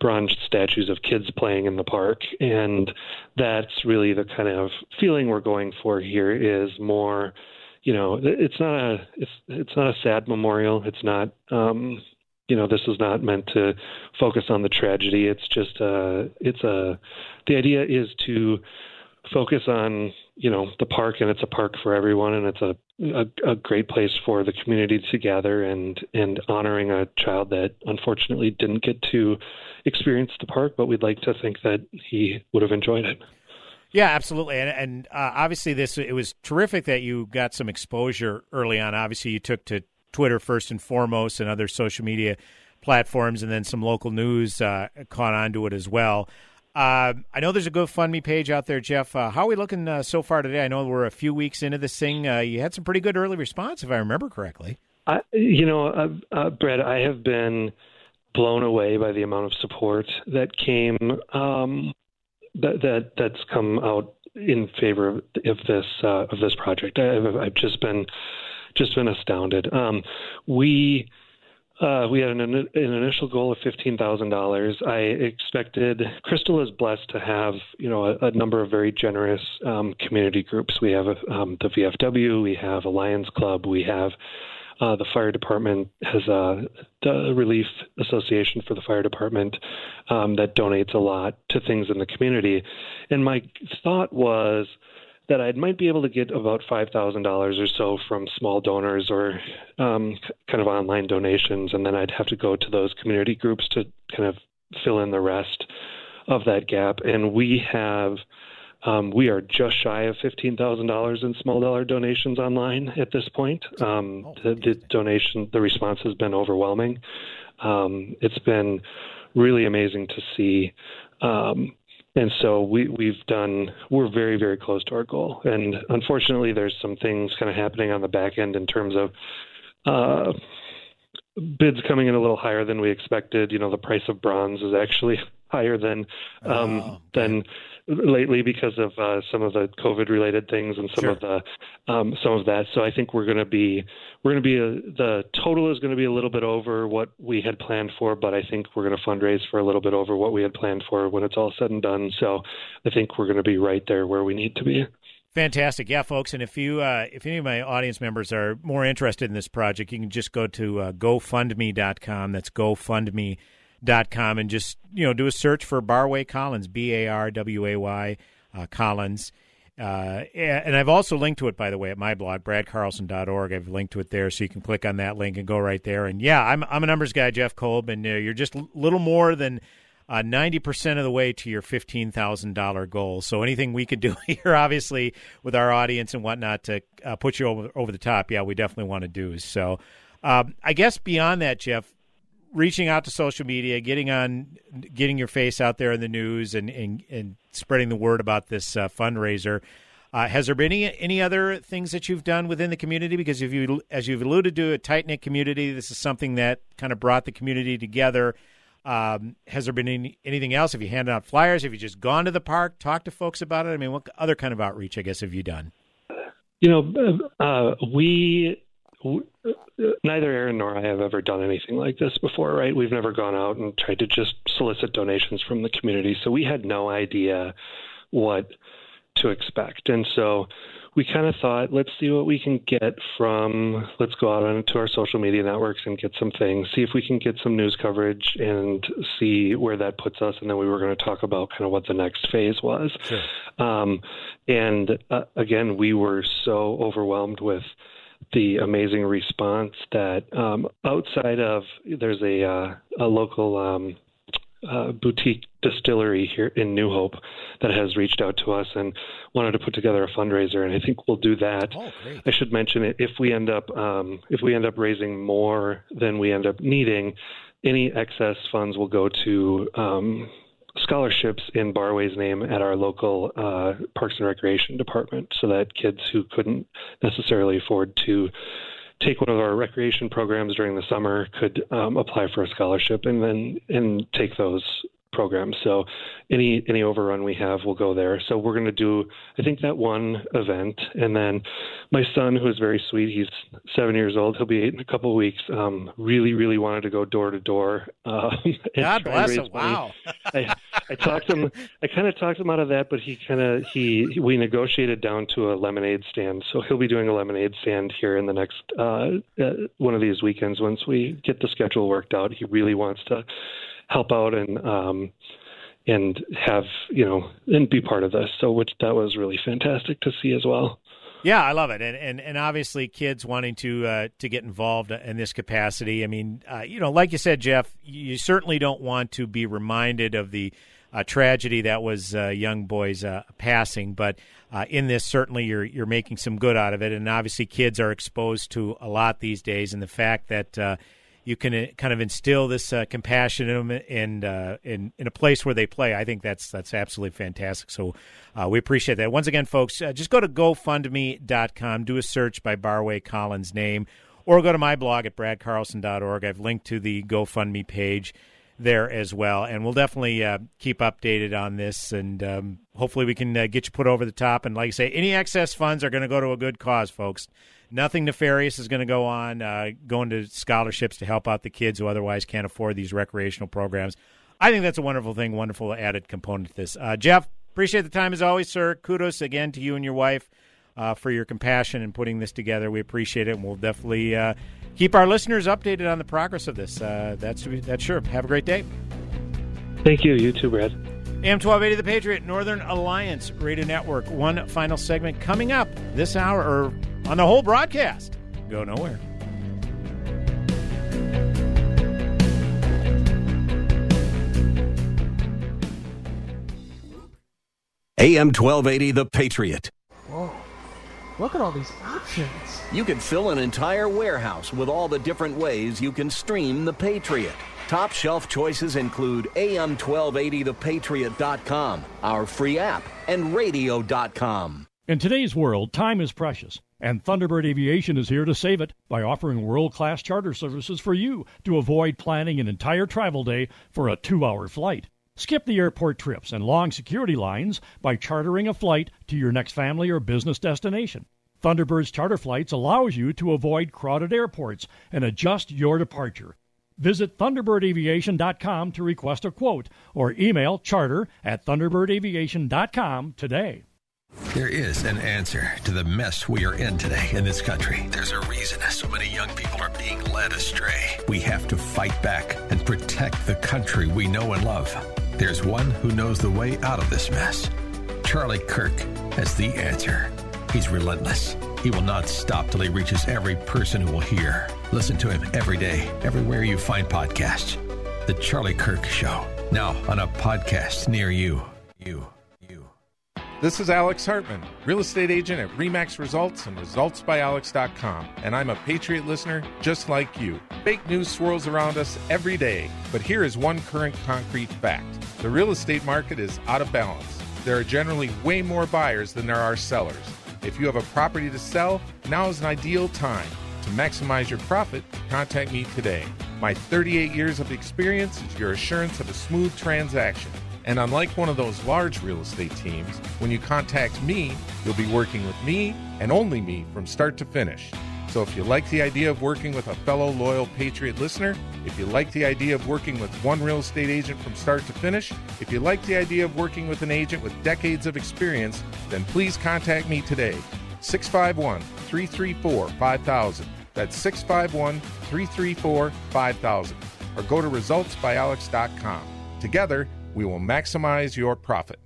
bronze statues of kids playing in the park. And that's really the kind of feeling we're going for here is more, you know, it's not a it's it's not a sad memorial. It's not um you know, this is not meant to focus on the tragedy. It's just uh it's a the idea is to focus on you know the park and it's a park for everyone and it's a, a, a great place for the community to gather and and honoring a child that unfortunately didn't get to experience the park but we'd like to think that he would have enjoyed it. Yeah absolutely. And, and uh, obviously this it was terrific that you got some exposure early on. Obviously you took to twitter first and foremost and other social media platforms and then some local news uh, caught on to it as well Uh, I know there's a GoFundMe page out there, Jeff. Uh, how are we looking uh, so far today? I know we're a few weeks into this thing. Uh, you had some pretty good early response, if I remember correctly. I, you know, uh, uh, Brad, I have been blown away by the amount of support that came um, that that that's come out in favor of, of this of this project. I've, I've just been just been astounded. Um, we uh, we had an, an initial goal of fifteen thousand dollars. I expected Crystal is blessed to have you know a, a number of very generous um, community groups. We have um, the VFW, we have a Lions Club, we have uh, the fire department has a relief association for the fire department um, that donates a lot to things in the community. And my thought was that I might be able to get about five thousand dollars or so from small donors or um, kind of online donations, and then I'd have to go to those community groups to kind of fill in the rest of that gap. And we have um, we are just shy of fifteen thousand dollars in small dollar donations online at this point. Um, oh, the, the, donation, the response has been overwhelming. Um, it's been really amazing to see. And so we, we've done, we're very, very close to our goal. And unfortunately, there's some things kind of happening on the back end in terms of uh, bids coming in a little higher than we expected. You know, the price of bronze is actually higher than um, oh, than lately because of uh, some of the COVID related things and some sure. of the um, some of that. So I think we're going to be we're going to be a, the total is going to be a little bit over what we had planned for, but I think we're going to fundraise for a little bit over what we had planned for when it's all said and done. So I think we're going to be right there where we need to be. Fantastic, yeah, folks. And if you, uh, if any of my audience members are more interested in this project, you can just go to uh, GoFundMe.com. That's GoFundMe dot com and just you know do a search for Barway Collins B A R W A Y uh, Collins. Uh, and I've also linked to it, by the way, at my blog, bradcarlson.org. I've linked to it there, so you can click on that link and go right there. And yeah, I'm I'm a numbers guy, Jeff Kolb, and uh, you're just a little more than uh, ninety percent of the way to your fifteen thousand dollar goal. So anything we could do here, obviously, with our audience and whatnot, to uh, put you over over the top, yeah, we definitely want to do. So, um, I guess beyond that, Jeff, reaching out to social media, getting on, getting your face out there in the news, and and, and spreading the word about this uh, fundraiser. Uh, has there been any any other things that you've done within the community? Because if you, as you've alluded to, a tight knit community, this is something that kind of brought the community together. Um, has there been any, anything else? Have you handed out flyers? Have you just gone to the park, talked to folks about it? I mean, what other kind of outreach, I guess, have you done? You know, uh, we neither Aaron nor I have ever done anything like this before, right? We've never gone out and tried to just solicit donations from the community. So we had no idea what to expect. And so we kind of thought, let's see what we can get from, let's go out onto our social media networks and get some things, see if we can get some news coverage and see where that puts us. And then we were going to talk about kind of what the next phase was. Sure. Um, and uh, again, we were so overwhelmed with the amazing response that um, outside of there's a uh, a local um, uh, boutique distillery here in New Hope that has reached out to us and wanted to put together a fundraiser, and I think we'll do that. Oh, I should mention it if we end up um, if we end up raising more than we end up needing, any excess funds will go to um, scholarships in Barway's name at our local uh, Parks and Recreation department so that kids who couldn't necessarily afford to take one of our recreation programs during the summer could um, apply for a scholarship and then and take those programs. So any any overrun we have will go there. So we're going to do I think that one event, and then my son, who is very sweet, he's seven years old. He'll be eight in a couple of weeks. Um, really really wanted to go door to door. Um, God bless him! Wow. I, I talked him. I kind of talked him out of that, but he kind of he we negotiated down to a lemonade stand. So he'll be doing a lemonade stand here in the next uh, uh, one of these weekends once we get the schedule worked out. He really wants to help out and um, and have you know and be part of this. So which that was really fantastic to see as well. Yeah, I love it, and and, and obviously kids wanting to uh, to get involved in this capacity. I mean, uh, you know, like you said, Jeff, you certainly don't want to be reminded of the uh, tragedy that was uh, young boys uh, passing, but uh, in this, certainly you're you're making some good out of it, and obviously kids are exposed to a lot these days, and the fact that you can uh, kind of instill this uh, compassion in them and uh, in in a place where they play. I think that's that's absolutely fantastic. So uh, we appreciate that. Once again, folks, uh, just go to GoFundMe.com, do a search by Barway Collins' name, or go to my blog at bradcarlson.org. I've linked to the GoFundMe page there as well, and we'll definitely uh, keep updated on this, and um, hopefully we can get you put over the top. And like I say, any excess funds are going to go to a good cause, folks nothing nefarious is going to go on, uh, going to scholarships to help out the kids who otherwise can't afford these recreational programs. I think that's a wonderful thing, wonderful added component to this. Uh, Jeff, appreciate the time as always, sir. Kudos again to you and your wife uh, for your compassion in putting this together. We appreciate it, and we'll definitely uh, keep our listeners updated on the progress of this. Uh, that's that's sure. Have a great day. Thank you. You too, Brad. AM 1280 The Patriot, Northern Alliance Radio Network. One final segment coming up this hour, or on the whole broadcast. Go nowhere. AM 1280 The Patriot. Whoa. Look at all these options. You can fill an entire warehouse with all the different ways you can stream The Patriot. Top shelf choices include AM1280thepatriot.com, our free app, and radio.com. In today's world, time is precious. And Thunderbird Aviation is here to save it by offering world class charter services for you to avoid planning an entire travel day for a two hour flight. Skip the airport trips and long security lines by chartering a flight to your next family or business destination. Thunderbird's charter flights allows you to avoid crowded airports and adjust your departure. Visit thunderbirdaviation.com to request a quote or email charter at thunderbirdaviation.com today. There is an answer to the mess we are in today in this country. There's a reason so many young people are being led astray. We have to fight back and protect the country we know and love. There's one who knows the way out of this mess. Charlie Kirk has the answer. He's relentless. He will not stop till he reaches every person who will hear. Listen to him every day, everywhere you find podcasts. The Charlie Kirk Show. Now on a podcast near you. This is Alex Hartman, real estate agent at REMAX Results and ResultsByAlex.com, and I'm a Patriot listener just like you. Fake news swirls around us every day, but here is one current concrete fact the real estate market is out of balance. There are generally way more buyers than there are sellers. If you have a property to sell, now is an ideal time. To maximize your profit, contact me today. My 38 years of experience is your assurance of a smooth transaction. And unlike one of those large real estate teams, when you contact me, you'll be working with me and only me from start to finish. So if you like the idea of working with a fellow loyal Patriot listener, if you like the idea of working with one real estate agent from start to finish, if you like the idea of working with an agent with decades of experience, then please contact me today. 651 334 5000. That's 651 334 5000. Or go to resultsbyalex.com. Together, we will maximize your profit.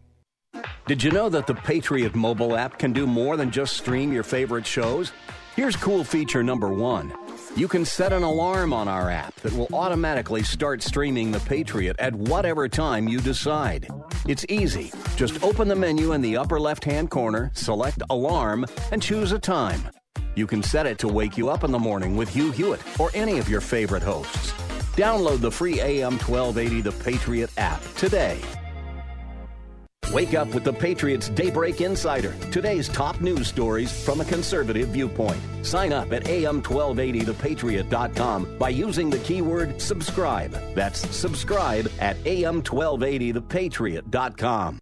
Did you know that the Patriot mobile app can do more than just stream your favorite shows? Here's cool feature number one. You can set an alarm on our app that will automatically start streaming The Patriot at whatever time you decide. It's easy. Just open the menu in the upper left hand corner, select Alarm, and choose a time. You can set it to wake you up in the morning with Hugh Hewitt or any of your favorite hosts. Download the free AM 1280 The Patriot app today. Wake up with the Patriots Daybreak Insider. Today's top news stories from a conservative viewpoint. Sign up at am1280thepatriot.com by using the keyword subscribe. That's subscribe at am1280thepatriot.com.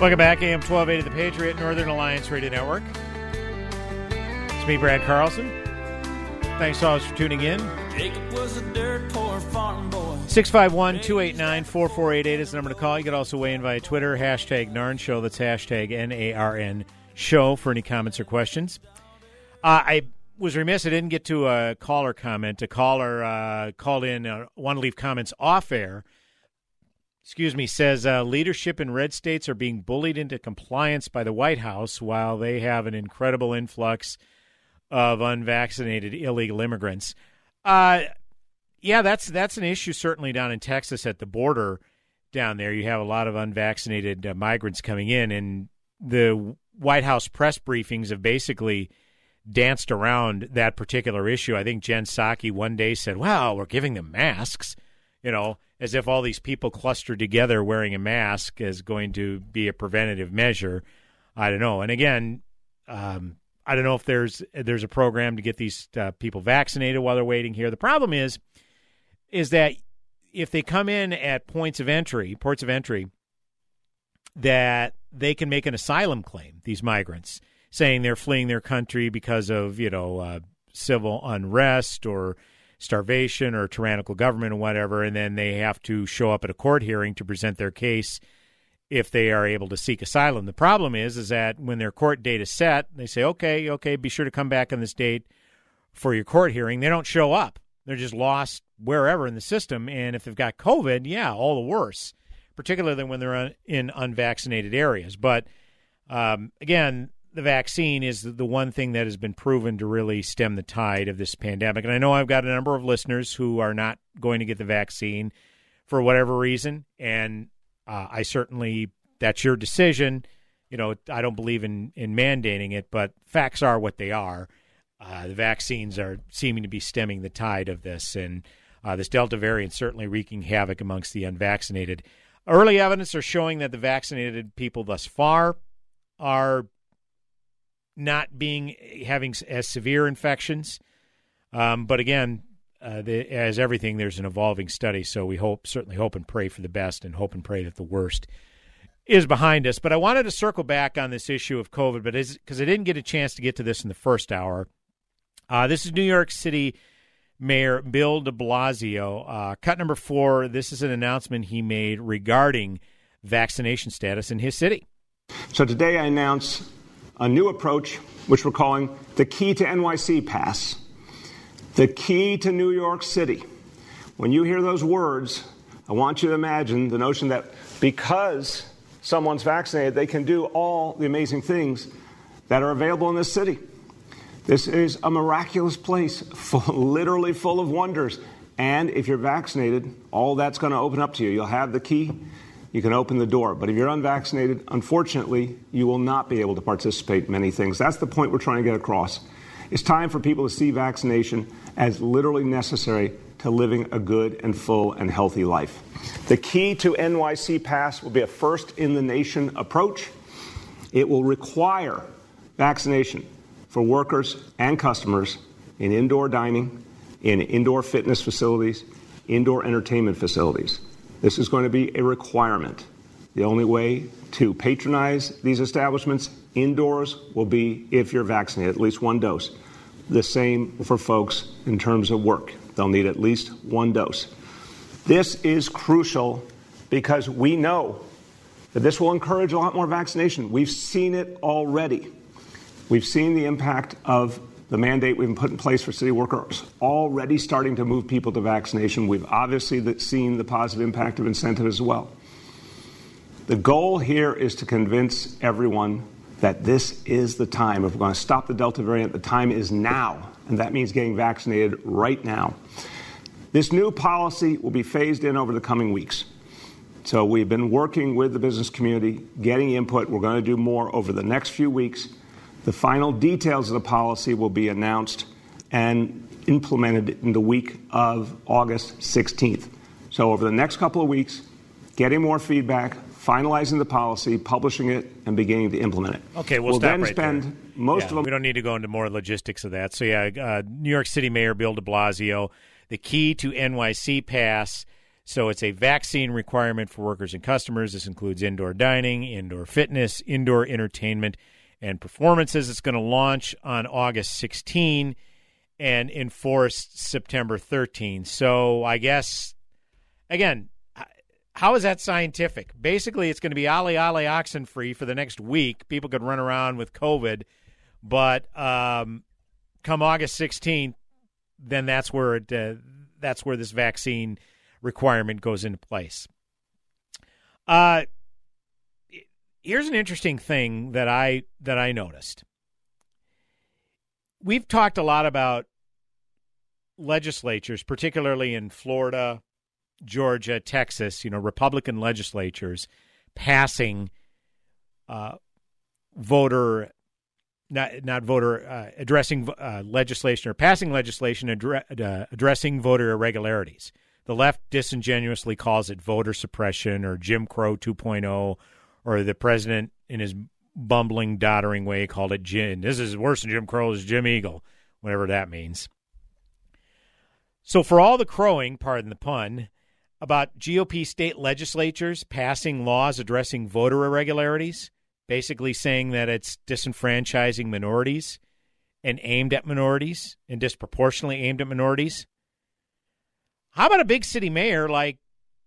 Welcome back, AM 1280 The Patriot, Northern Alliance Radio Network. Me, Brad Carlson. Thanks always for tuning in. Jacob was a dirt poor farm boy. 651 289 4488 is the number to call. You can also weigh in via Twitter, hashtag NARN Show. That's hashtag N A R N Show for any comments or questions. Uh, I was remiss. I didn't get to a caller comment. A caller uh, called in, uh, want to leave comments off air. Excuse me, says uh, leadership in red states are being bullied into compliance by the White House while they have an incredible influx of unvaccinated illegal immigrants. Uh, yeah, that's that's an issue certainly down in Texas at the border down there. You have a lot of unvaccinated uh, migrants coming in, and the White House press briefings have basically danced around that particular issue. I think Jen Psaki one day said, "Well, we're giving them masks," you know, as if all these people clustered together wearing a mask is going to be a preventative measure. I don't know. And again, um, I don't know if there's there's a program to get these uh, people vaccinated while they're waiting here. The problem is, is that if they come in at points of entry, ports of entry, that they can make an asylum claim. These migrants saying they're fleeing their country because of you know uh, civil unrest or starvation or tyrannical government or whatever, and then they have to show up at a court hearing to present their case if they are able to seek asylum. The problem is is that when their court date is set, they say, "Okay, okay, be sure to come back on this date for your court hearing." They don't show up. They're just lost wherever in the system, and if they've got COVID, yeah, all the worse, particularly when they're in unvaccinated areas. But um, again, the vaccine is the one thing that has been proven to really stem the tide of this pandemic. And I know I've got a number of listeners who are not going to get the vaccine for whatever reason, and uh, I certainly that's your decision. You know, I don't believe in in mandating it, but facts are what they are. Uh, the vaccines are seeming to be stemming the tide of this, and uh, this Delta variant certainly wreaking havoc amongst the unvaccinated. Early evidence are showing that the vaccinated people thus far are not being having as severe infections. Um, but again, uh, the, as everything, there's an evolving study. So we hope, certainly hope and pray for the best, and hope and pray that the worst is behind us. But I wanted to circle back on this issue of COVID, but because I didn't get a chance to get to this in the first hour. Uh, this is New York City Mayor Bill De Blasio. Uh, cut number four. This is an announcement he made regarding vaccination status in his city. So today I announce a new approach, which we're calling the Key to NYC Pass. The key to New York City. When you hear those words, I want you to imagine the notion that because someone's vaccinated, they can do all the amazing things that are available in this city. This is a miraculous place, full, literally full of wonders. And if you're vaccinated, all that's going to open up to you. You'll have the key, you can open the door. But if you're unvaccinated, unfortunately, you will not be able to participate in many things. That's the point we're trying to get across. It's time for people to see vaccination as literally necessary to living a good and full and healthy life. The key to NYC Pass will be a first in the nation approach. It will require vaccination for workers and customers in indoor dining, in indoor fitness facilities, indoor entertainment facilities. This is going to be a requirement. The only way to patronize these establishments indoors will be if you're vaccinated, at least one dose. The same for folks in terms of work. They'll need at least one dose. This is crucial because we know that this will encourage a lot more vaccination. We've seen it already. We've seen the impact of the mandate we've put in place for city workers already starting to move people to vaccination. We've obviously seen the positive impact of incentive as well. The goal here is to convince everyone that this is the time. If we're going to stop the Delta variant, the time is now, and that means getting vaccinated right now. This new policy will be phased in over the coming weeks. So we've been working with the business community, getting input. We're going to do more over the next few weeks. The final details of the policy will be announced and implemented in the week of August 16th. So, over the next couple of weeks, getting more feedback, finalizing the policy, publishing it, and beginning to implement it. Okay, we'll, we'll then right spend there. most Yeah, of them. We don't need to go into more logistics of that. So yeah, uh, New York City Mayor Bill De Blasio, the key to NYC Pass. So it's a vaccine requirement for workers and customers. This includes indoor dining, indoor fitness, indoor entertainment, and performances. It's going to launch on August 16 and enforce September 13. So I guess again, how is that scientific? Basically, it's going to be Ali Ali oxen free for the next week. People could run around with COVID, but um, come August 16th, then that's where it uh, that's where this vaccine requirement goes into place. Uh, here's an interesting thing that I that I noticed. We've talked a lot about legislatures, particularly in Florida, Georgia, Texas, you know, Republican legislatures passing uh, voter, not not voter uh, addressing uh, legislation or passing legislation addre- uh, addressing voter irregularities. The left disingenuously calls it voter suppression or Jim Crow 2.0, or the president in his bumbling, doddering way called it Jim. This is worse than Jim Crow is Jim Eagle, whatever that means. So, for all the crowing, pardon the pun, about GOP state legislatures passing laws addressing voter irregularities, basically saying that it's disenfranchising minorities and aimed at minorities and disproportionately aimed at minorities. How about a big city mayor like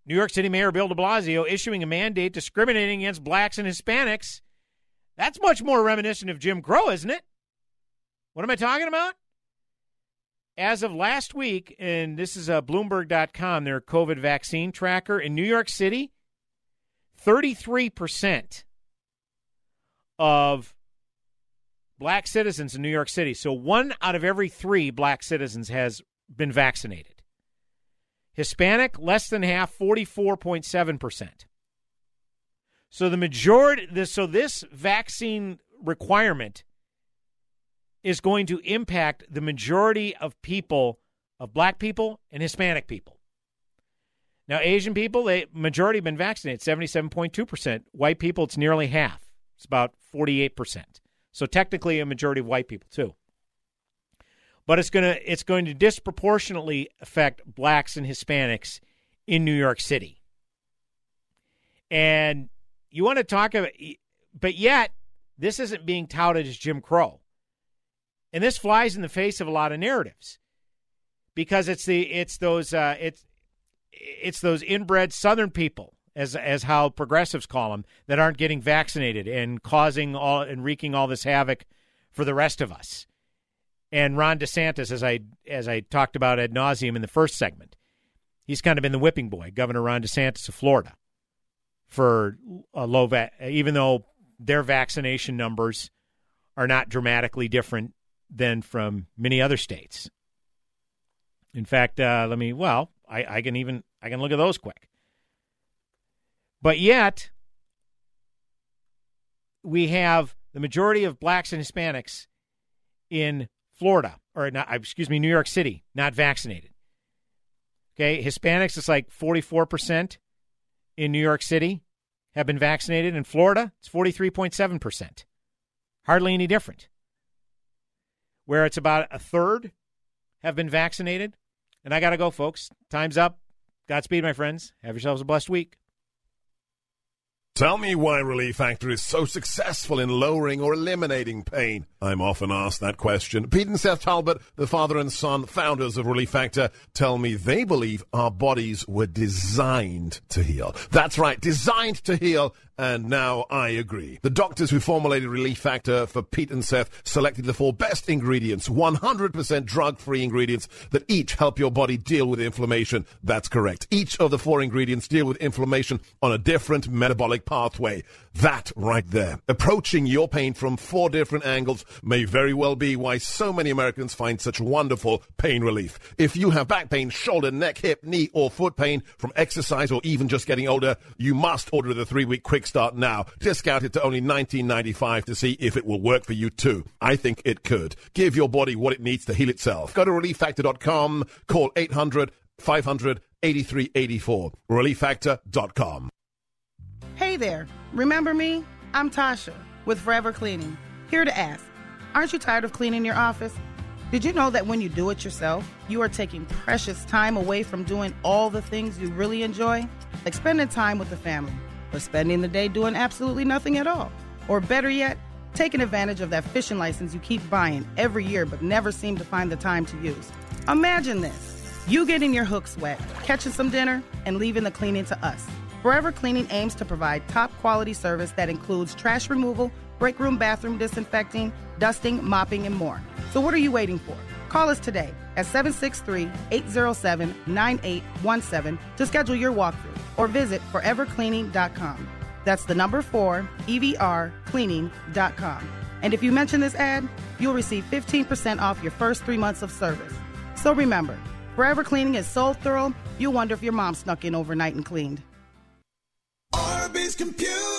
New York City Mayor Bill de Blasio issuing a mandate discriminating against blacks and Hispanics? That's much more reminiscent of Jim Crow, isn't it? What am I talking about? As of last week, and this is uh, Bloomberg.com, their COVID vaccine tracker in New York City, 33% of black citizens in New York City, so one out of every three black citizens has been vaccinated. Hispanic, less than half, 44.7%. So the majority, so this vaccine requirement is going to impact the majority of people, of black people and Hispanic people. Now, Asian people, the majority have been vaccinated, 77.2%. White people, it's nearly half. It's about 48%. So technically a majority of white people too but it's going to it's going to disproportionately affect blacks and Hispanics in New York City. And you want to talk about but yet this isn't being touted as Jim Crow. And this flies in the face of a lot of narratives. Because it's the it's those uh, it's it's those inbred southern people as as how progressives call them that aren't getting vaccinated and causing all and wreaking all this havoc for the rest of us and Ron DeSantis, as I as I talked about ad nauseum in the first segment, he's kind of been the whipping boy, Governor Ron DeSantis of Florida, for a low va- even though their vaccination numbers are not dramatically different than from many other states. In fact, uh, let me well, I, I can even I can look at those quick. But yet, we have the majority of blacks and Hispanics in Florida, or not, excuse me, New York City, not vaccinated. Okay, Hispanics, it's like 44% in New York City have been vaccinated. In Florida, it's 43.7%. Hardly any different. Where it's about a third have been vaccinated. And I got to go, folks. Time's up. Godspeed, my friends. Have yourselves a blessed week. Tell me why Relief Factor is so successful in lowering or eliminating pain. I'm often asked that question. Pete and Seth Talbot, the father and son founders of Relief Factor, tell me they believe our bodies were designed to heal. That's right, designed to heal and now I agree. The doctors who formulated Relief Factor for Pete and Seth selected the four best ingredients, 100% drug-free ingredients that each help your body deal with inflammation. That's correct. Each of the four ingredients deal with inflammation on a different metabolic pathway. That right there. Approaching your pain from four different angles may very well be why so many Americans find such wonderful pain relief. If you have back pain, shoulder, neck, hip, knee, or foot pain from exercise or even just getting older, you must order the three-week quick start now. Discount it to only $19.95 to see if it will work for you too. I think it could. Give your body what it needs to heal itself. Go to relieffactor.com, call 800 500 8384. Relieffactor.com. Hey there. Remember me? I'm Tasha with Forever Cleaning. Here to ask Aren't you tired of cleaning your office? Did you know that when you do it yourself, you are taking precious time away from doing all the things you really enjoy? Like spending time with the family or spending the day doing absolutely nothing at all. Or better yet, taking advantage of that fishing license you keep buying every year but never seem to find the time to use. Imagine this you getting your hooks wet, catching some dinner, and leaving the cleaning to us. Forever Cleaning aims to provide top quality service that includes trash removal, break room bathroom disinfecting, dusting, mopping, and more. So what are you waiting for? Call us today at 763 807 9817 to schedule your walkthrough or visit forevercleaning.com. That's the number four, EVRcleaning.com. And if you mention this ad, you'll receive 15% off your first three months of service. So remember, Forever Cleaning is so thorough, you'll wonder if your mom snuck in overnight and cleaned. Arby's Computer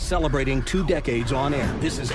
Celebrating two decades on air. This is